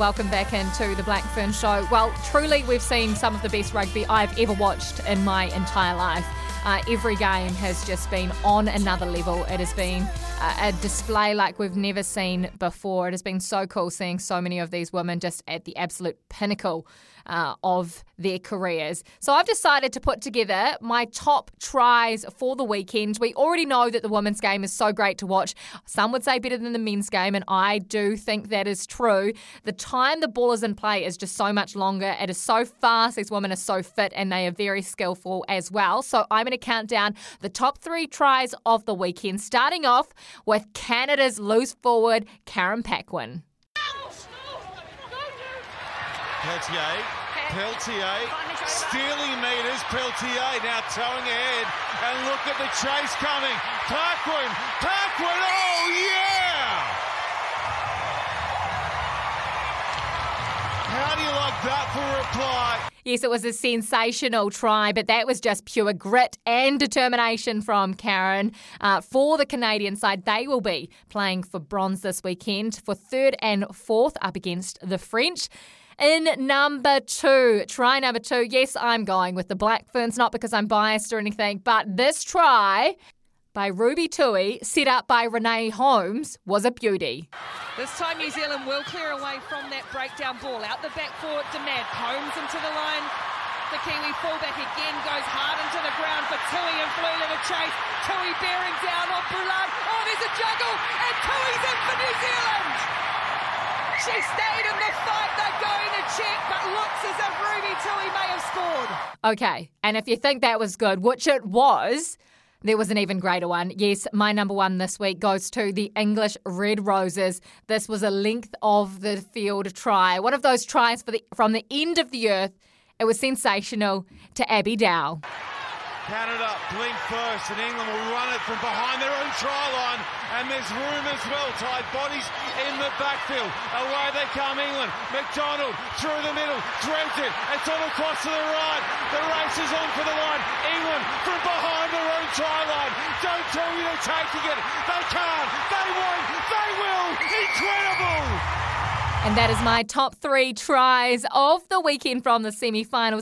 Welcome back into the Blackfern Show. Well, truly, we've seen some of the best rugby I've ever watched in my entire life. Uh, every game has just been on another level. It has been a display like we've never seen before. It has been so cool seeing so many of these women just at the absolute pinnacle uh, of their careers. So I've decided to put together my top tries for the weekend. We already know that the women's game is so great to watch. Some would say better than the men's game, and I do think that is true. The time the ball is in play is just so much longer. It is so fast. These women are so fit and they are very skillful as well. So I'm going to count down the top three tries of the weekend, starting off with Canada's loose forward, Karen Paquin. Peltier, Peltier, stealing meters, Peltier now towing ahead, and look at the chase coming. Paquin, Paquin, oh yeah! How do you like that for a reply? Yes, it was a sensational try, but that was just pure grit and determination from Karen. Uh, for the Canadian side, they will be playing for bronze this weekend for third and fourth up against the French. In number two, try number two, yes, I'm going with the Black Ferns, not because I'm biased or anything, but this try by Ruby Tui, set up by Renee Holmes, was a beauty. This time New Zealand will clear away from that breakdown ball. Out the back for Demant. Holmes into the line. The Kiwi fullback again goes hard into the ground for Tui and Flula to chase. Tui bearing down on Boulard. Oh, there's a juggle, and Tui's in for New Zealand. She stayed in the fight. They're going to check, but looks as if Ruby Tui may have scored. Okay, and if you think that was good, which it was, there was an even greater one. Yes, my number one this week goes to the English Red Roses. This was a length of the field try. One of those tries the, from the end of the earth. It was sensational to Abby Dow. Canada blink first, and England will run it from behind their own try line. And there's room as well. Tied bodies in the backfield. Away they come, England. McDonald through the middle, threads it. It's on across to the right. The race is on for the line. England from behind their own try line. Don't tell me they're taking it. They can't. They won't. They will. Incredible. And that is my top three tries of the weekend from the semi finals.